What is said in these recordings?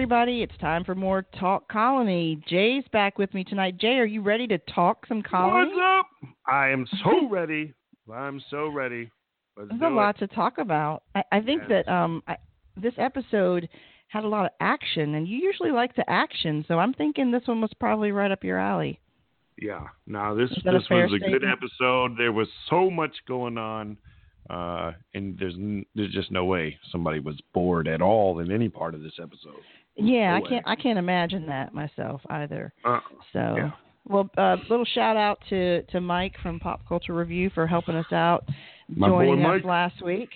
everybody. It's time for more Talk Colony. Jay's back with me tonight. Jay, are you ready to talk some colony? What's up? I am so ready. I'm so ready. Let's There's a lot it. to talk about. I, I think Yes. that um, I, this episode had a lot of action, and you usually like the action, so I'm thinking this one was probably right up your alley. Yeah. Now this this was a good episode. There was so much going on, uh, and there's there's just no way somebody was bored at all in any part of this episode. Yeah, No I can't. I can't imagine that myself either. Uh, So, Yeah. well, uh, little shout out to to Mike from Pop Culture Review for helping us out, My joining us last week.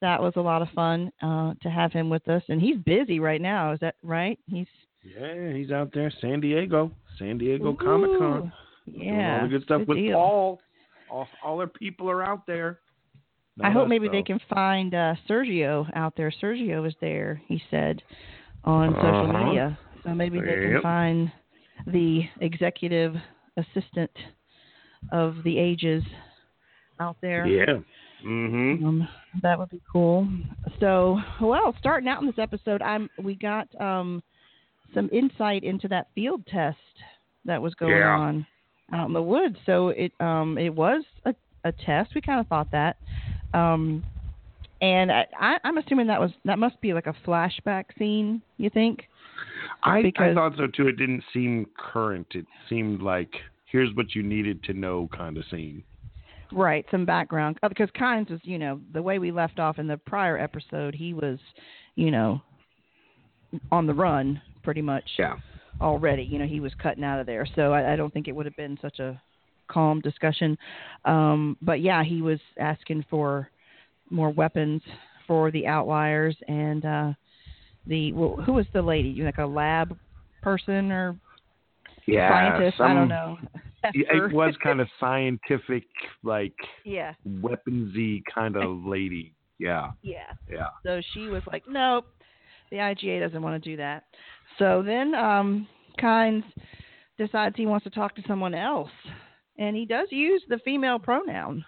That was a lot of fun uh, to have him with us, and he's busy right now. Is that right? He's yeah, he's out there, San Diego, San Diego Comic Con, Yeah, all the good stuff with deal. Paul. All, all their people are out there. I hope us, maybe they can find uh, Sergio out there. Sergio is there, he said, on social Uh-huh. media. So maybe they can find the executive assistant of the ages out there. Yeah. Mhm. Um, that would be cool. So, well, starting out in this episode, I'm we got um, some insight into that field test that was going Yeah. on out in the woods. So it um, it was a, a test. We kind of thought that, um, and I, I, I'm assuming that was that must be like a flashback scene. You think? I, I thought so too. It didn't seem current. It seemed like here's what you needed to know kind of scene. Right, some background uh, because Kynes was, you know, the way we left off in the prior episode, he was, you know, on the run pretty much Yeah. already. You know, he was cutting out of there, so I, I don't think it would have been such a calm discussion. Um, but yeah, he was asking for more weapons for the outliers and uh, the well, who was the lady? You like a lab person or Yeah. scientist? I don't know. It was kind of scientific, like yeah, weaponsy kind of lady. Yeah. yeah. Yeah. So she was like, nope, the IGA doesn't want to do that. So then um, Kynes decides he wants to talk to someone else. And he does use the female pronoun.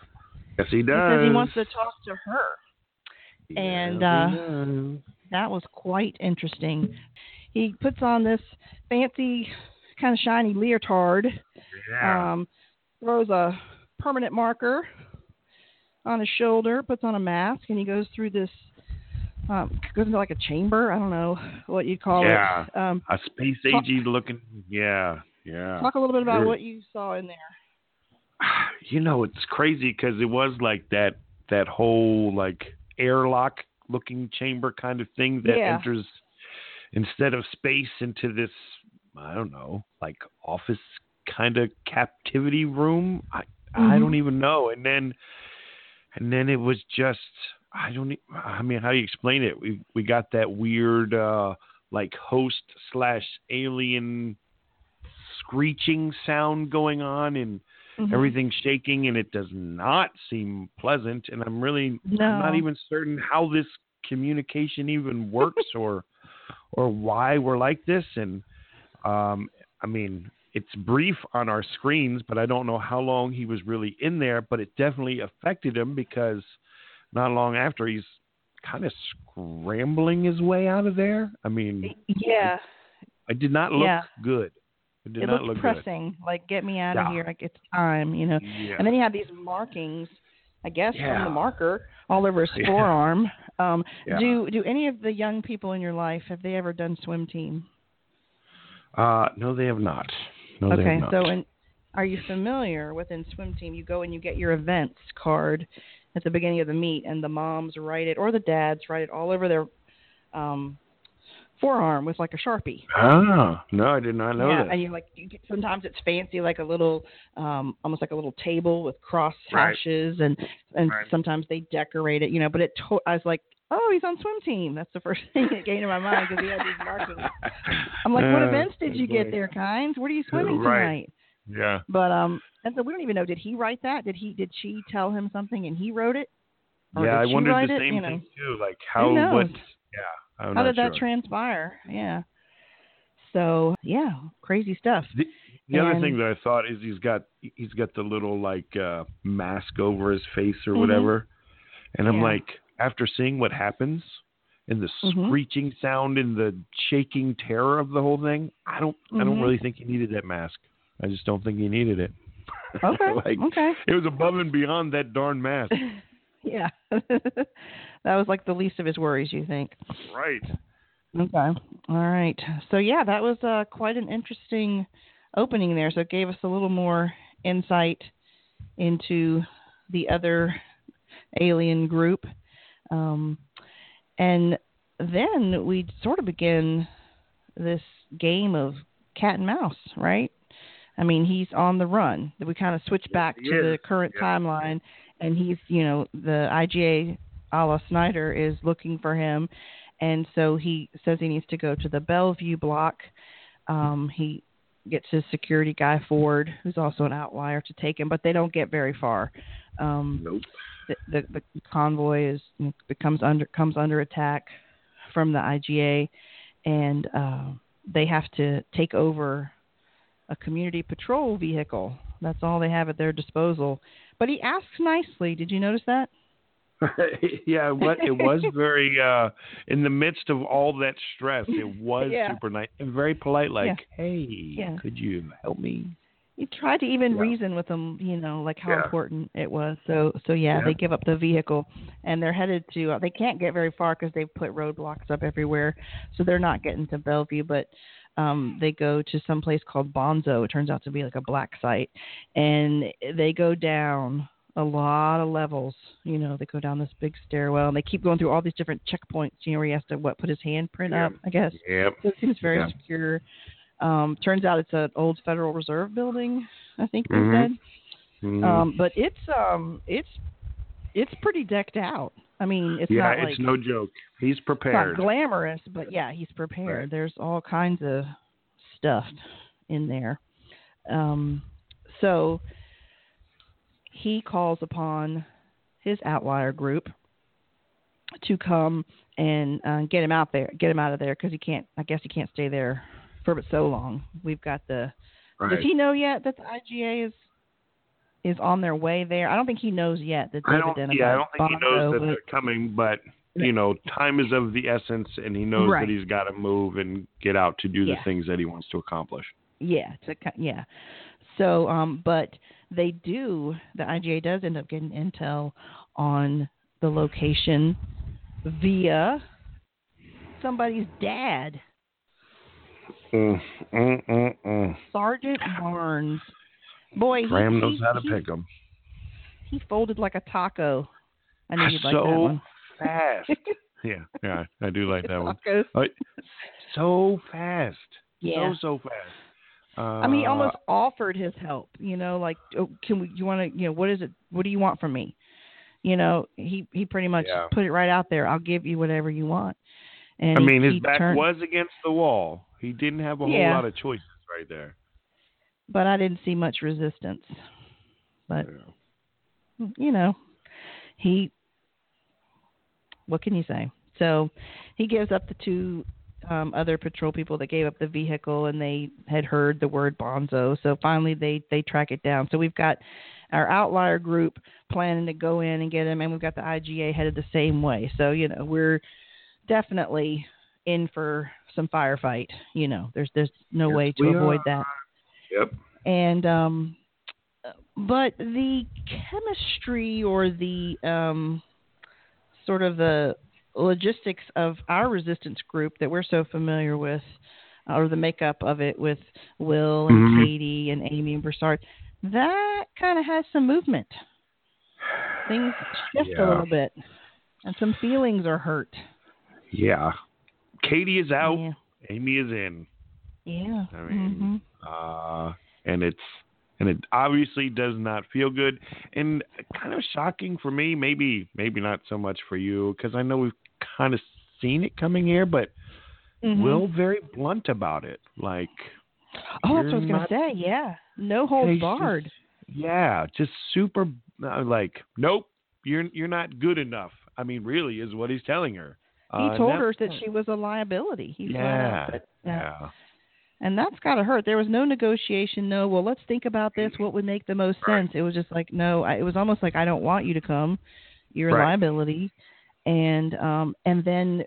Yes, he does. says he wants to talk to her. Yes, and, uh. That was quite interesting. He puts on this fancy, kind of shiny leotard, yeah. um, throws a permanent marker on his shoulder, puts on a mask, and he goes through this. Um, goes into like a chamber. I don't know what you'd call Yeah. it. Um, a space agey looking. Yeah. Yeah. talk a little bit about Sure. what you saw in there. you know it's crazy because it was like that that whole like airlock looking chamber kind of thing that Yeah. enters instead of space into this i don't know like office kind of captivity room i i Mhm. don't even know and then and then it was just i don't I mean how do you explain it we we got that weird uh like host slash alien screeching sound going on and Mhm. everything's shaking and it does not seem pleasant and i'm really I'm not even certain how this communication even works or or why we're like this. And um i mean it's brief on our screens but i don't know how long he was really in there but it definitely affected him because not long after he's kind of scrambling his way out of there. I mean Yeah, i did not look Yeah. good it did it not looked look pressing. Like, get me out of Yeah. here. Like, it's time. You know. yeah And then he had these markings, I guess, from the marker all over his Yeah. forearm. Um, Yeah. Do do any of the young people in your life have they ever done swim team? uh no they have not no they okay, have not. so in, are you familiar with in swim team? You go and you get your events card at the beginning of the meet, and the moms write it or the dads write it all over their um, forearm with like a sharpie. Ah, no, I did not know yeah, that. and you like you get, sometimes it's fancy, like a little, um, almost like a little table with cross Right. hashes, and and Right. sometimes they decorate it, you know. But it, to- I was like, oh, he's on swim team. That's the first thing that came to my mind because he had these markings. I'm like, what Uh, events did you get there, Kynes? What are you swimming Right. tonight? Yeah. But um, and so we don't even know. Did he write that? Did he? Did she tell him something and he wrote it? Or yeah, I wondered the it? same You know, thing too. Like how what yeah. I'm How did that transpire? Yeah. So yeah, crazy stuff. The, the other thing that I thought is he's got he's got the little like uh mask over his face or Mhm. whatever. And I'm Yeah. like after seeing what happens and the Mhm. screeching sound and the shaking terror of the whole thing, I don't I don't Mhm. really think he needed that mask. I just don't think he needed it. Okay. like okay. it was above and beyond that darn mask. yeah. that was like the least of his worries, you think? right. Okay. All right. So yeah, that was uh, quite an interesting opening there. So it gave us a little more insight into the other alien group, um, and then we sort of begin this game of cat and mouse, right? I mean, he's on the run. We kind of switch back to the current Yeah. timeline, and he's, you know, the IGA a la Snyder is looking for him, and so he says he needs to go to the Bellevue block. Um, he gets his security guy Ford, who's also an outlier, to take him, but they don't get very far. Um, Nope. the, the, the convoy is becomes under comes under attack from the IGA, and uh, they have to take over a community patrol vehicle. That's all they have at their disposal. But he asks nicely. Did you notice that? yeah, what it was very uh in the midst of all that stress, it was Yeah. super nice and very polite like, Yeah. "Hey, Yeah. could you help me?" He tried to even reason with them, you know, like how important it was. So, so yeah, Yeah. they give up the vehicle, and they're headed to. Uh, they can't get very far because they've put roadblocks up everywhere, so they're not getting to Bellevue. But um, they go to some place called Bonzo. It turns out to be like a black site, and they go down a lot of levels. You know, they go down this big stairwell, and they keep going through all these different checkpoints. You know, where he has to what put his handprint Yeah. up, I guess. Yep. So it seems very secure. Um, turns out it's an old Federal Reserve building. I think they Mhm. said. Mhm. Um, but it's um, it's it's pretty decked out. I mean, it's yeah, not like it's no joke. He's it's not prepared. glamorous, but yeah, he's prepared. Right. There's all kinds of stuff in there. Um, so he calls upon his outlier group to come and uh, get him out there, get him out of there because he can't. I guess he can't stay there for but so long. We've got the. right. Does he know yet that the IGA is is on their way there? I don't think he knows yet that I don't. Denham Yeah, I don't think he knows that but- they're coming, but you know, time is of the essence, and he knows Right. that he's got to move and get out to do Yeah. the things that he wants to accomplish. Yeah, to yeah. So, um, but they do. The IGA does end up getting intel on the location via somebody's dad, Mm, mm, mm, mm. Sergeant Barnes. Boy, he, knows he, how to he, pick them. He folded like a taco. I knew you'd like so that one. fast. yeah, yeah, I do like that one. Tacos. So fast. Yeah. So so fast. Uh, I mean, he almost offered his help. You know, like, oh, can we? You want to? You know, what is it? What do you want from me? You know, he he pretty much Yeah. put it right out there. I'll give you whatever you want. And I he- mean, his he back turned, was against the wall. He didn't have a whole Yeah. lot of choices right there. But I didn't see much resistance. But Yeah. you know, he. What can you say? So, he gives up the two um, other patrol people that gave up the vehicle, and they had heard the word Bonzo. So finally, they they track it down. So we've got our outlier group planning to go in and get him, and we've got the IGA headed the same way. So you know, we're definitely in for some firefight. You know, there's there's no Yes, way to avoid are. that. Yep. And um, but the chemistry or the um, sort of the logistics of our resistance group that we're so familiar with, or the makeup of it with Will and Mhm. Katie and Amy and Broussard, that kind of has some movement. Things shift a little bit, and some feelings are hurt. Yeah. Katie is out. Yeah. Amy is in. Yeah. I mean, Mhm. Uh, and it's and it obviously does not feel good, and kind of shocking for me. Maybe maybe not so much for you because I know we've kind of seen it coming here, but Mhm. Will very blunt about it. Like, Oh, that's what I was gonna say. Yeah. No holds just- barred. yeah, just super uh, like, nope, you're you're not good enough. I mean, really, is what he's telling her. He Uh, told her that she was a liability. He flat out Yeah, that. yeah, And that's got to hurt. There was no negotiation. No, well, let's think about this. What would make the most Right. sense? It was just like, no. I, it was almost like I don't want you to come. You're a Right. liability. And um and then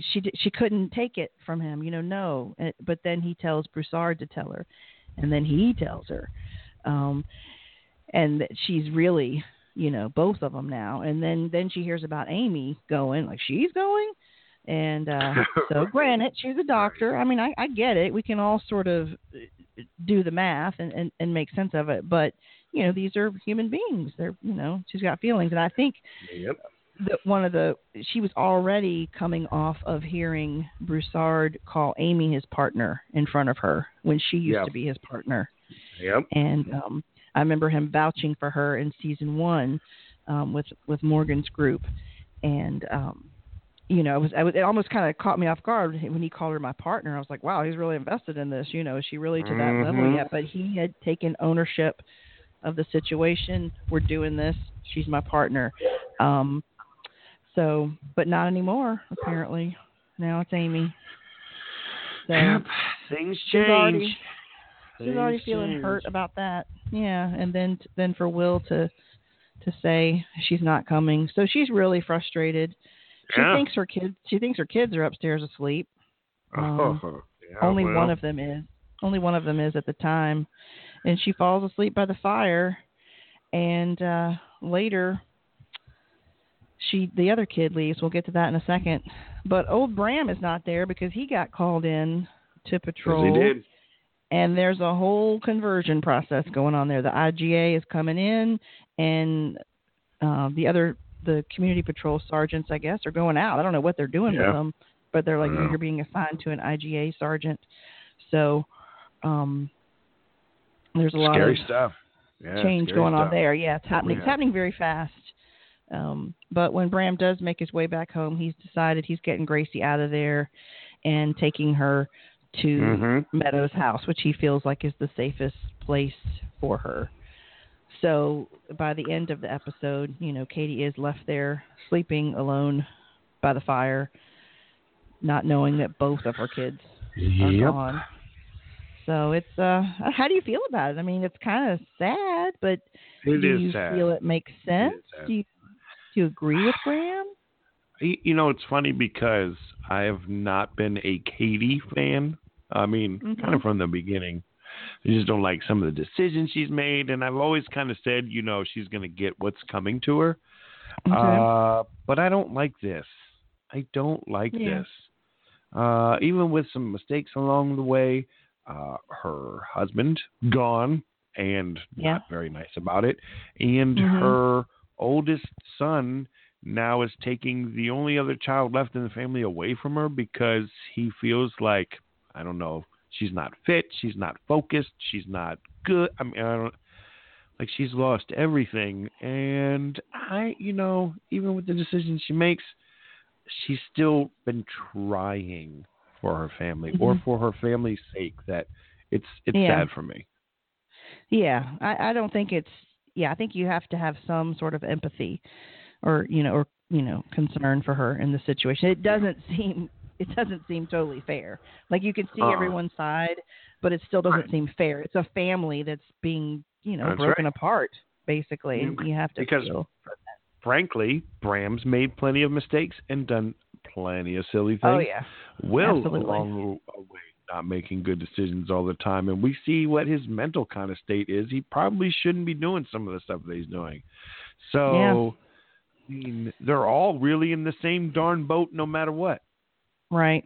she she couldn't take it from him. You know, no. Uh, But then he tells Broussard to tell her, and then he tells her, um, and that she's really you know both of them now. And then then she hears about Amy going, like she's going. And uh, so, granted, she's a doctor. I mean, I, I get it. We can all sort of uh, do the math and, and, and make sense of it. But you know, these are human beings. They're, you know, she's got feelings, and I think Yep. that one of the she was already coming off of hearing Broussard call Amy his partner in front of her when she used Yeah. to be his partner, Yep. and um, I remember him vouching for her in season one um, with with Morgan's group, and um, you know, it was, I was it almost kind of caught me off guard when he called her my partner. I was like, wow, he's really invested in this. You know, is she really to that level Mhm. yet? But he had taken ownership of the situation. We're doing this. She's my partner. Um, so, but not anymore. Apparently, now it's Amy. So Yep. Things change. already- she's already feeling change. hurt about that. Yeah, and then then for Will to to say she's not coming, so she's really frustrated. She Yeah. thinks her kids. She thinks her kids are upstairs asleep. Um, Oh, yeah, only well, one of them is. Only one of them is at the time, and she falls asleep by the fire. And uh later, she the other kid leaves. We'll get to that in a second. But old Bram is not there because he got called in to patrol he did. and there's a whole conversion process going on there. The IGA is coming in, and uh, the other the community patrol sergeants, I guess, are going out. I don't know what they're doing Yeah. with them, but they're like you're being assigned to an IGA sergeant. So um, there's a lot Scary of stuff. Yeah, change going on there. Yeah, it's happening. Yeah. It's happening very fast. Um, but when Bram does make his way back home, he's decided he's getting Gracie out of there and taking her to Mhm. Meadows' house, which he feels like is the safest place for her. So by the end of the episode, you know, Katie is left there sleeping alone by the fire, not knowing that both of her kids are Yep. gone. So it's uh how do you feel about it? I mean, it's kind of sad, but It do you sad. feel it makes sense? It. Do you do you agree with Bram? You know, it's funny because I have not been a Katie fan. I mean, Mhm. kind of from the beginning. I just don't like some of the decisions she's made, and I've always kind of said, you know, she's going to get what's coming to her. Uh, but I don't like this. I don't like Yeah. this. Uh, even with some mistakes along the way, uh, her husband gone and Yeah. not very nice about it, and Mhm. her oldest son now is taking the only other child left in the family away from her because he feels like I don't know she's not fit, she's not focused, she's not good. I mean, I don't like she's lost everything and i you know even with the decisions she makes she's still been trying for her family or Mhm. for her family's sake that it's it's Yeah. sad for me Yeah, I, I don't think it's. Yeah, I think you have to have some sort of empathy, or you know, or you know, concern for her in the situation. It doesn't seem. It doesn't seem totally fair. Like you can see Uh-uh. everyone's side, but it still doesn't Right. seem fair. It's a family that's being, you know, That's broken right. apart, basically, and you have to Because- feel. frankly bram's made plenty of mistakes and done plenty of silly oh, things Oh yeah, will Absolutely. along the way not making good decisions all the time and we see what his mental kind of state is he probably shouldn't be doing some of the stuff that he's doing so i mean they're all really in the same darn boat no matter what right.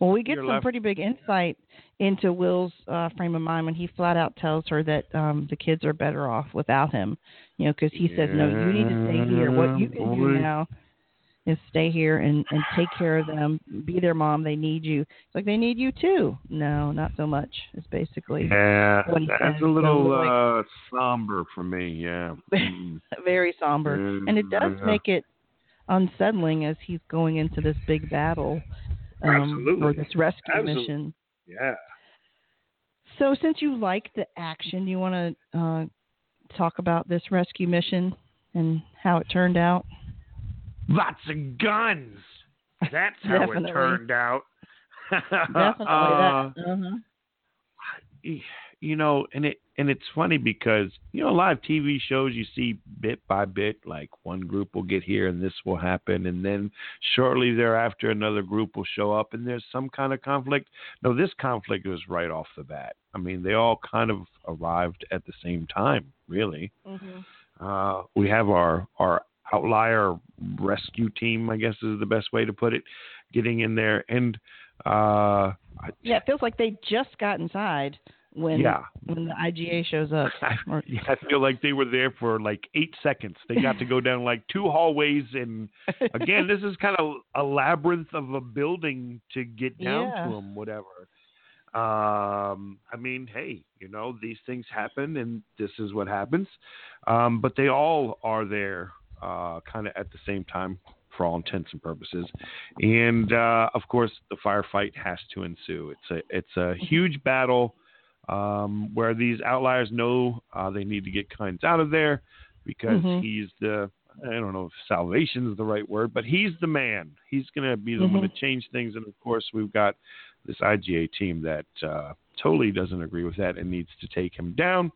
Well, we get some left- pretty big insight into Will's uh, frame of mind when he flat out tells her that um, the kids are better off without him. You know, because he says, "No, you need to stay here. What you can do now is stay here and and take care of them, be their mom. They need you. It's like they need you too. No, not so much. It's basically yeah that's says. a So, little like- uh somber for me yeah Mm. very somber, and it does Yeah. make it unsettling as he's going into this big battle um, or this rescue Absolutely. mission. yeah So, since you like the action, you want to uh, talk about this rescue mission and how it turned out? lots of guns that's how it turned out Definitely. Uh, that, uh-huh. You know, and it and it's funny because you know a lot of TV shows you see bit by bit, like one group will get here and this will happen, and then shortly thereafter another group will show up and there's some kind of conflict. No, this conflict was right off the bat. I mean, they all kind of arrived at the same time, really. Mm-hmm. Uh, we have our our outlier rescue team, I guess is the best way to put it, getting in there and. Uh, yeah, it feels like they just got inside when yeah. when the IGA shows up. Or, I feel like they were there for like eight seconds. They got to go down like two hallways, and again, this is kind of a labyrinth of a building to get down Yeah. to them. Whatever. Um, I mean, hey, you know, these things happen, and this is what happens. Um, but they all are there, uh, kind of at the same time. For all intents and purposes, and uh, of course, the firefight has to ensue. It's a it's a huge battle um, where these outliers know uh, they need to get Kynes out of there because Mhm. he's the I don't know if salvation is the right word, but he's the man. He's going to be the one to Mhm. change things. And of course, we've got this IGA team that uh, totally doesn't agree with that and needs to take him down.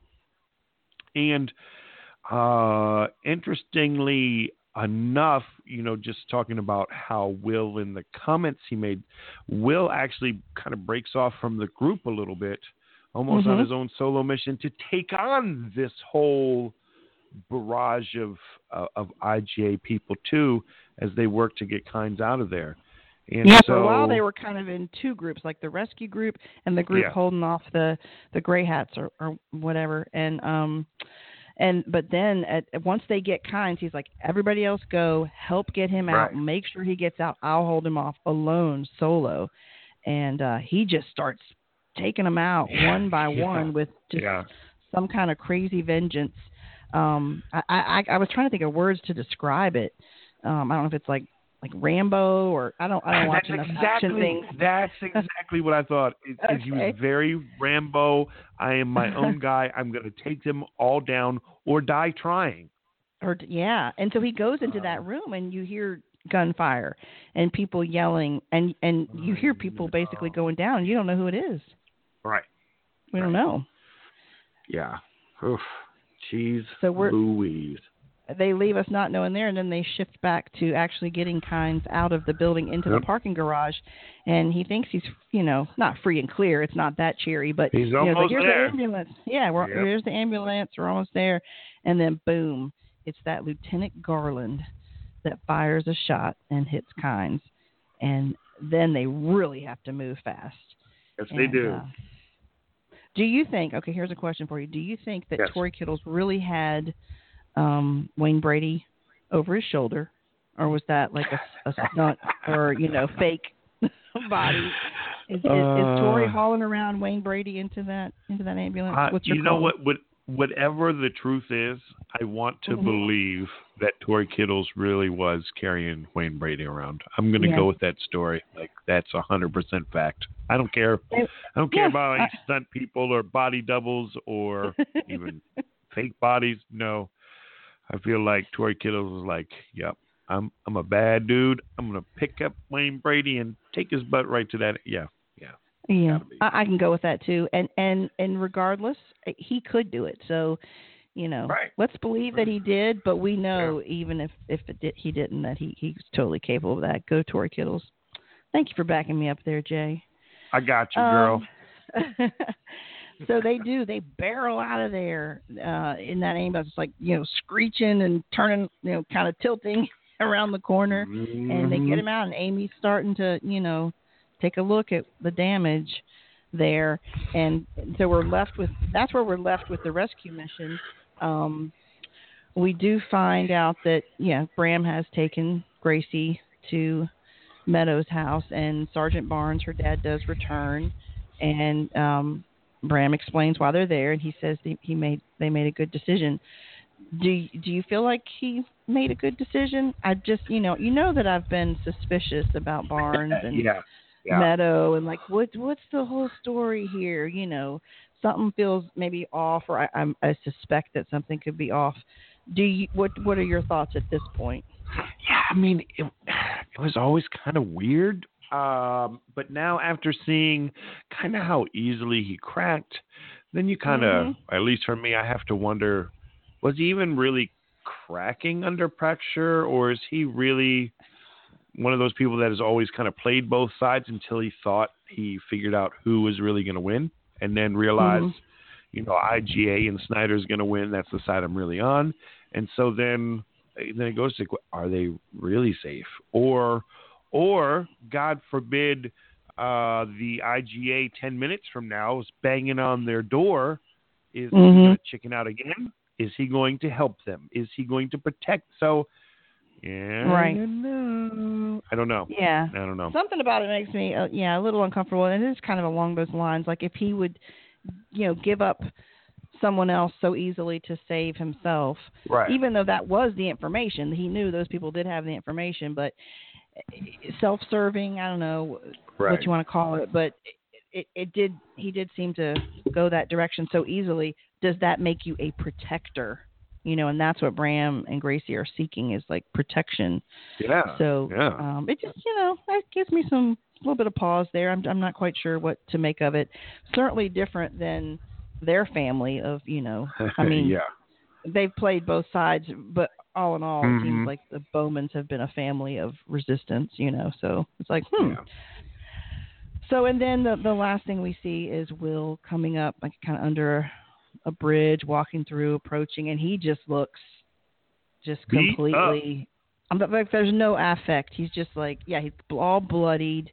And uh, interestingly enough, you know, just talking about how Will in the comments he made, Will actually kind of breaks off from the group a little bit, almost on Mhm. his own solo mission to take on this whole barrage of uh, of IGA people too, as they work to get Kynes out of there. And yeah, so, for a while they were kind of in two groups, like the rescue group and the group Yeah. holding off the the gray hats or, or whatever. And um, and but then at once they get Kynes, he's like, everybody else go, help get him out, Right. make sure he gets out. I'll hold him off alone, solo. And uh, he just starts taking them out one by Yeah. one with just yeah, some kind of crazy vengeance. Um, I, I I was trying to think of words to describe it. Um, I don't know if it's like like Rambo or I don't I don't watch that's enough action things. That's exactly what I thought. Is, is he was very Rambo. I am my own guy. I'm going to take them all down or die trying. Or yeah, and so he goes into Uh. that room and you hear gunfire and people yelling and and you hear people basically going down and you don't know who it is. Right. We don't know. Yeah. Oof. Jeez. So we're- Louise. They leave us not knowing there, and then they shift back to actually getting Kynes out of the building into Yep. the parking garage, and he thinks he's, you know, not free and clear. It's not that cheery, but He's you know, like, almost here's there. the ambulance. Yeah, we're, Yep. here's the ambulance. We're almost there, and then boom, it's that Lieutenant Garland that fires a shot and hits Kynes, and then they really have to move fast. Yes, they do. uh, do you think? Okay, here's a question for you. Do you think that Yes. Tory Kittles really had um, Wayne Brady over his shoulder, or was that like a, a stunt or you know fake body? Is, is, is Tory Uh, hauling around Wayne Brady into that into that ambulance? Uh, What's your you know call? what, what? Whatever the truth is, I want to Mhm. believe that Tory Kittles really was carrying Wayne Brady around. I'm going to go with that story. Like that's a hundred percent fact. I don't care. I don't care yeah, about any stunt people or body doubles or even fake bodies. No, I feel like Tory Kittles was like, "Yep, I'm I'm a bad dude. I'm gonna pick up Wayne Brady and take his butt right to that." Yeah, yeah. Yeah. I, I can go with that too. And and and regardless, he could do it. So, you know, Right. let's believe that he did. But we know even if if it did, he didn't, that he he's totally capable of that. Go Tory Kittles. Thank you for backing me up there, Jay. I got you, girl. Um, so they do. They barrel out of there uh, in that ambulance, It's like you know, screeching and turning, you know, kind of tilting around the corner and they Mm-hmm. get him out and Amy's starting to, you know, take a look at the damage there and so we're left with that's where we're left with the rescue mission. Um we do find out that yeah, Bram has taken Gracie to Meadows' house and Sergeant Barnes, her dad, does return and um Bram explains why they're there and he says he, he made they made a good decision do you, do you feel like he made a good decision? I just you know you know that I've been suspicious about Barnes and yeah, yeah. Meadow and like what what's the whole story here? You know something feels maybe off, or I, I'm, I suspect that something could be off. Do you what what are your thoughts at this point? Yeah, I mean, it, it was always kind of weird. Um, but now, after seeing kind of how easily he cracked then you kind of, Mhm. at least for me, I have to wonder, was he even really cracking under pressure, or is he really one of those people that has always kind of played both sides until he thought he figured out who was really going to win, and then realized, Mhm. you know, IGA and Snyder's going to win. That's the side I'm really on, and so then then it goes to, are they really safe, or or God forbid uh, the IGA 10 minutes from now is banging on their door. Is he Mhm. going chicken out again? Is he going to help them? Is he going to protect? So, yeah, Right. I don't know. I don't know. Yeah. I don't know. Something about it makes me, uh, yeah, a little uncomfortable, and it is kind of along those lines. Like if he would, you know, give up someone else so easily to save himself, Right. even though that was the information, he knew those people did have the information, but self-serving, I don't know right. what you want to call it, but it, it did, he did seem to go that direction so easily. Does that make you a protector? You know, and that's what Bram and Gracie are seeking is like protection. yeah. So yeah. um, it just you know that gives me some little bit of pause there. I'm I'm not quite sure what to make of it. Certainly different than their family of you know. I mean, yeah. they've played both sides, but all in all, it Mhm. seems like the Bowmans have been a family of resistance. You know, so it's like hmm. Yeah. So and then the the last thing we see is Will coming up like kind of under a bridge, walking through, approaching, and he just looks just Beat up. completely. I'm like there's no affect. He's just like yeah, he's all bloodied,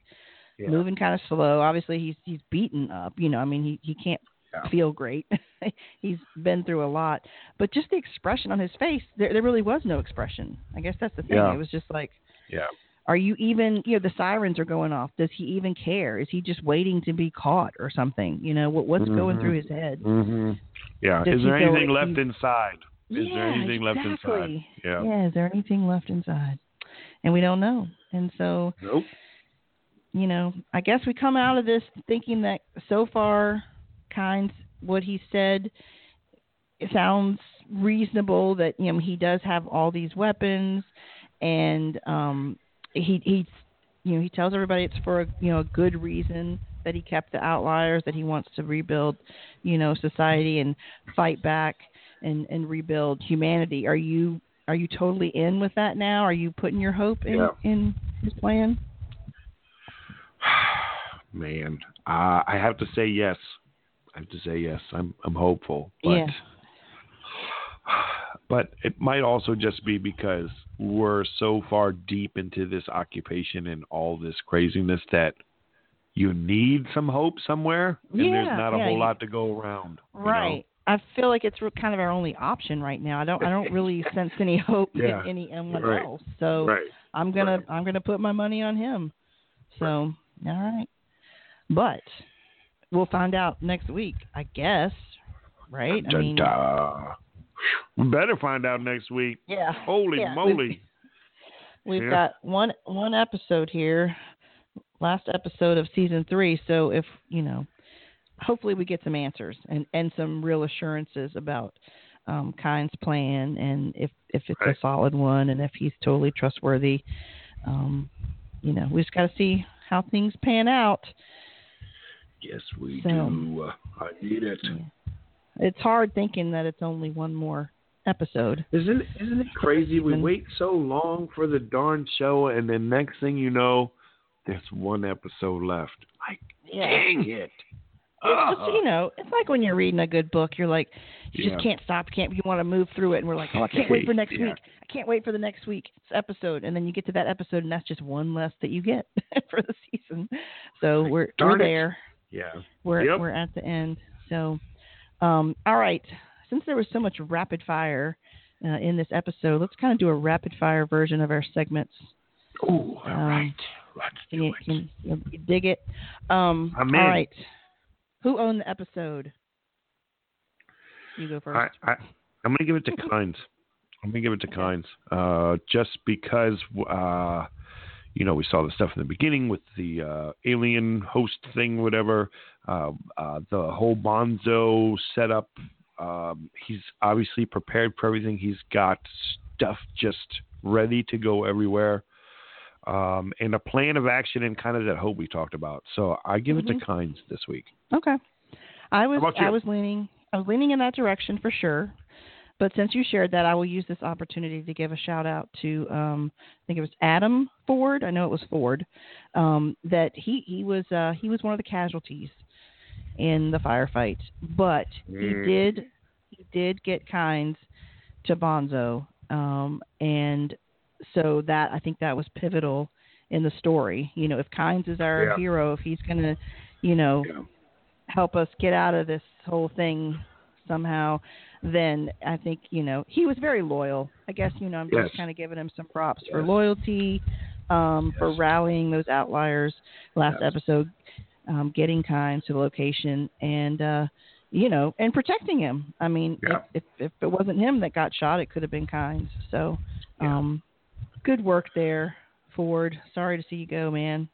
Yeah. moving kind of slow. Obviously he's he's beaten up. You know, I mean he he can't Yeah. feel great. he's been through a lot, but just the expression on his face, there there really was no expression. I guess that's the thing. Yeah. It was just like Yeah. Are you even you know the sirens are going off does he even care is he just waiting to be caught or something you know what what's going Mhm. through his head hmm Yeah. Does Is there anything like left he- inside? Is yeah, there anything left inside? exactly. Yeah. yeah is there anything left inside and we don't know and so Nope. you know i guess we come out of this thinking that so far Kynes what he said it sounds reasonable that you know he does have all these weapons and um he he you know he tells everybody it's for a you know a good reason that he kept the outliers that he wants to rebuild you know society and fight back and and rebuild humanity are you are you totally in with that now are you putting your hope in Yeah. in his plan Man, uh, I have to say yes. I have to say yes. I'm I'm hopeful, but Yeah. But it might also just be because we're so far deep into this occupation and all this craziness that you need some hope somewhere, and there's not a yeah, whole you- lot to go around. you know? Right. I feel like it's kind of our only option right now. I don't. I don't really sense any hope Yeah. in anyone Right. else. So Right. I'm gonna. Right. I'm gonna put my money on him. So all right. But we'll find out next week, I guess. Right? I mean, Da-da. We better find out next week. yeah. Holy Yeah, moly! We've Yeah. got one one episode here, last episode of season three. So if you know, hopefully we get some answers and and some real assurances about um, Kynes' plan and if if it's Right. a solid one and if he's totally trustworthy. Um, you know, we just got to see how things pan out. Yes, we So- do. I need it. It's hard thinking that it's only one more episode. Isn't isn't it crazy? We wait so long for the darn show, and then next thing you know, there's one episode left. Like, dang it! It's just, uh-huh. you know, it's like when you're reading a good book, you're like, you Yeah. just can't stop, can't you want to move through it, and we're like, oh, I can't wait for next Yeah. week. I can't wait for the next week's episode, and then you get to that episode, and that's just one less that you get for the season. So we're we're it. there, yeah. we're Yep. we're at the end. So, um, all right, since there was so much rapid fire uh, in this episode, let's kind of do a rapid fire version of our segments. Oh, all Um, right. Let's Can you, it. can you, dig it? Um, I'm all in. right, who owned the episode? You go first. I, I, I'm going to give it to Kynes. I'm going to give it to Kynes. Uh, just because, uh, you know, we saw the stuff in the beginning with the uh, alien host thing, whatever. Uh, uh, the whole Bonzo setup. Um, he's obviously prepared for everything. He's got stuff just ready to go everywhere. Um, and a plan of action and kind of that hope we talked about. So I give it Mhm. to Kynes this week. Okay. I was? I was leaning I was leaning in that direction for sure. But since you shared that, I will use this opportunity to give a shout out to um, I think it was Adam Ford. I know it was Ford. Um, that he he was uh, he was one of the casualties in the firefight, but he Mm. did he did get Kynes to Bonzo, um, and so that I think that was pivotal in the story. You know, if Kynes is our Yeah. hero, if he's gonna, you know, Yeah. help us get out of this whole thing somehow, then I think you know he was very loyal. I guess you know I'm Yes. just kind of giving him some props for loyalty, um, for rallying those outliers last Yes. episode, um, getting Kynes to the location, and uh, you know, and protecting him. I mean, Yeah. if, if if it wasn't him that got shot, it could have been Kynes. So, Yeah. um, good work there, Ford. Sorry to see you go, man.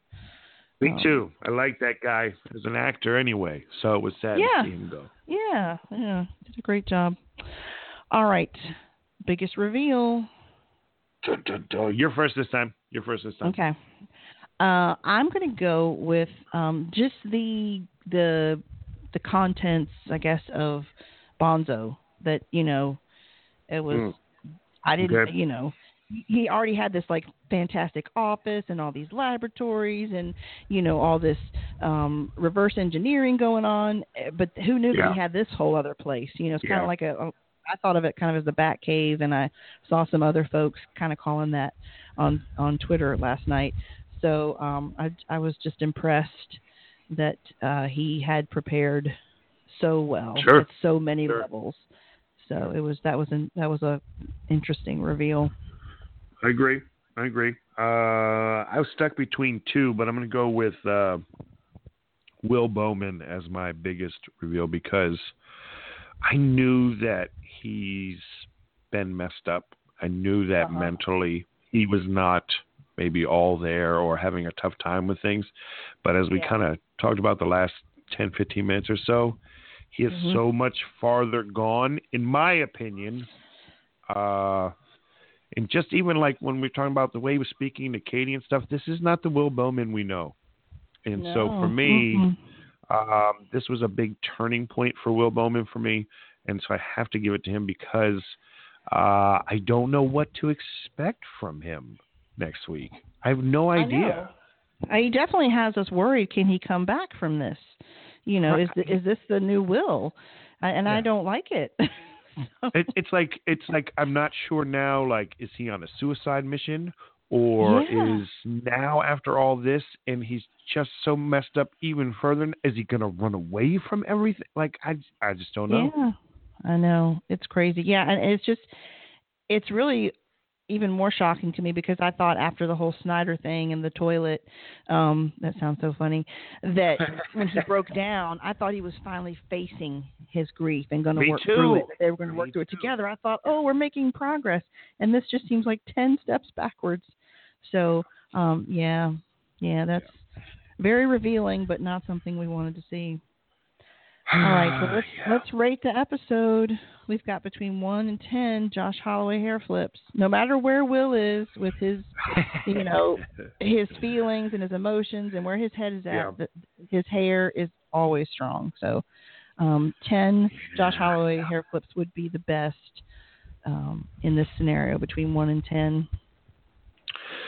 Me Um, too. I like that guy as an actor anyway, so it was sad Yeah. to see him go. Yeah, yeah, did a great job. All right, biggest reveal. Dun, dun, dun. You're first this time. You're first this time. Okay, uh, I'm going to go with um, just the the the contents, I guess, of Bonzo. That you know, it was. Mm. I didn't, Okay. you know, he already had this like fantastic office and all these laboratories and you know all this um reverse engineering going on eh, but who knew that he had this whole other place? You know it's kind of like a, a I thought of it kind of as the bat cave and I saw some other folks kind of calling that on on Twitter last night. So um I I was just impressed that uh he had prepared so well Sure. at so many Sure. levels. So it was that was an, that was a interesting reveal I agree. I agree. Uh, I was stuck between two, but I'm going to go with uh, Will Bowman as my biggest reveal because I knew that he's been messed up. I knew that Uh-huh. mentally he was not maybe all there or having a tough time with things. But as we Yeah. kind of talked about the last 10, 15 minutes or so, he is Mhm. so much farther gone, in my opinion. Uh, and just even like when we're talking about the way he was speaking to Katie and stuff, this is not the Will Bowman we know. And so for me, Mm-mm. um, this was a big turning point for Will Bowman for me, and so I have to give it to him because uh, I don't know what to expect from him next week. I have no idea. know. He definitely has us worried. Can he come back from this? You know, is the, is this the new Will? I, and I don't like it. It, it's like it's like I'm not sure now. Like, is he on a suicide mission, or Yeah. is now after all this, and he's just so messed up even further? Is he gonna run away from everything? Like, I I just don't know. Yeah, I know it's crazy. Yeah, and it's just it's really even more shocking to me because I thought after the whole Snyder thing and the toilet, um, that sounds so funny, that when he broke down, I thought he was finally facing his grief and going to work through it. They were going to Me work through it too. together. I thought, oh, we're making progress, and this just seems like ten steps backwards. So, um, yeah, yeah, that's very revealing, but not something we wanted to see. All right, so let's Yeah. let's rate the episode. We've got between one and ten Josh Holloway hair flips. No matter where Will is with his you know, his feelings and his emotions and where his head is at, Yeah. the, his hair is always strong. So, um, ten Josh Holloway hair flips would be the best um, in this scenario between one and ten.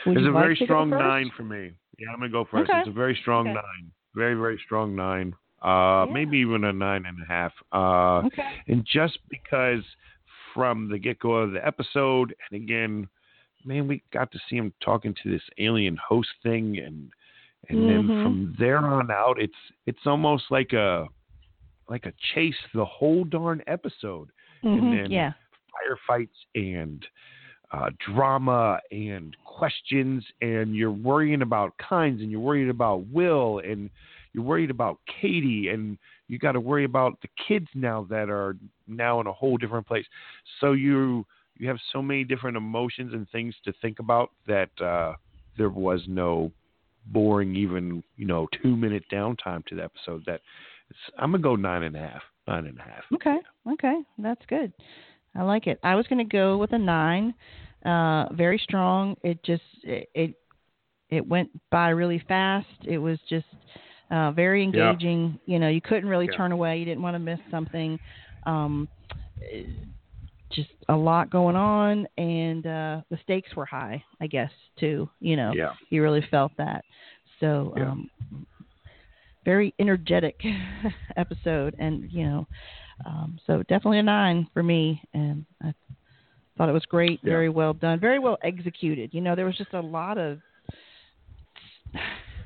Would It's a like very strong nine for me. Yeah, I'm gonna go first. Okay. It's a very strong Okay. nine. Very, very strong nine. Uh, Yeah. maybe even a nine and a half. Uh, Okay. and just because from the get go of the episode, and again, man, we got to see him talking to this alien host thing, and and then Mhm. from there on out, it's it's almost like a like a chase the whole darn episode Mhm, then- yeah. firefights and uh, drama and questions, and you're worrying about Kynes, and you're worried about Will, and you're worried about Katie, and you got to worry about the kids now that are now in a whole different place. So you you have so many different emotions and things to think about that uh, there was no boring, even you know, two minute downtime to the episode. That it's, I'm gonna go nine and a half, nine and a half. Okay. Okay. That's good. I like it. I was to go with a nine. Uh, very strong. It just it, it it went by really fast. It was just Uh, very engaging. Yeah. You know, you couldn't really Yeah. turn away. You didn't want to miss something. Um, just a lot going on, and uh, the stakes were high. I guess too. You know, Yeah. you really felt that. So, Yeah. um, very energetic episode, and you know, um, so definitely a nine for me. And I thought it was great, very well done, very well executed. You know, there was just a lot of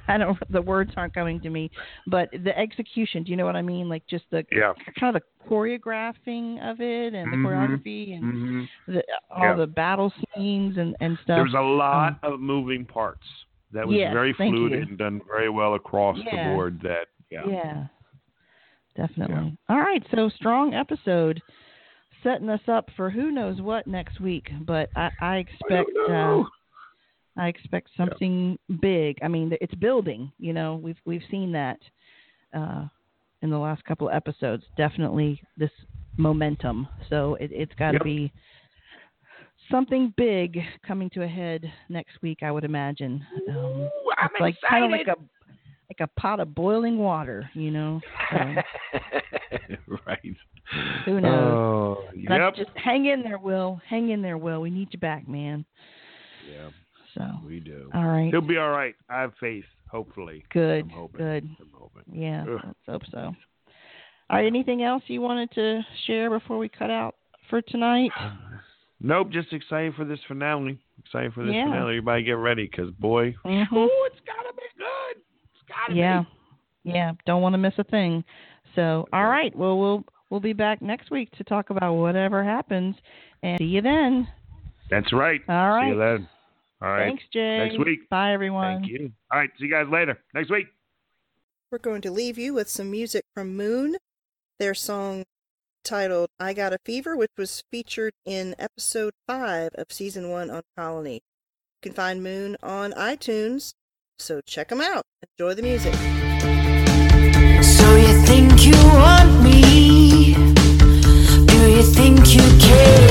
I don't the words aren't coming to me, but the execution. Do you know what I mean? Like just the Yeah. kind of the choreographing of it and the Mhm. choreography and hmm the, all Yeah. the battle scenes and and stuff. There was a lot of moving parts. That was Um, Yes, very fluid and done very well across Yeah. the board. That yeah. Yeah. Definitely. All right, so strong episode setting us up for who knows what next week, but I, I I expect don't uh. I expect something big. I mean, it's building, you know. We've we've seen that uh in the last couple of episodes. Definitely this momentum. So it it's got to Yep. be something big coming to a head next week, I would imagine. Um, Ooh, it's like kind of like a like a pot of boiling water, you know. So, right. Who knows? Oh, yep. just hang in there, Will. Hang in there, Will. We need you back, man. Yeah, So, we do. all right, He'll be all right. I have faith. Hopefully. good, I'm hoping. good. I'm hoping. Yeah, Ugh. let's hope so. All right, anything else you wanted to share before we cut out for tonight? Nope, just excited for this finale. Excited for this Yeah. finale. Everybody get ready, because boy, Mhm. oh, it's gotta be good. It's gotta Yeah, be. yeah. Yeah. Don't want to miss a thing. So, all right. Well, we'll we'll be back next week to talk about whatever happens, and see you then. That's right. All right. See you then. All right. Thanks, Jay. Next week. Bye, everyone. Thank you. All right. See you guys later. Next week. We're going to leave you with some music from Moon, their song titled I Got a Fever, which was featured in episode 5 of season 1 on Colony. You can find Moon on iTunes, so check them out. Enjoy the music. So you think you want me? Do you think you care?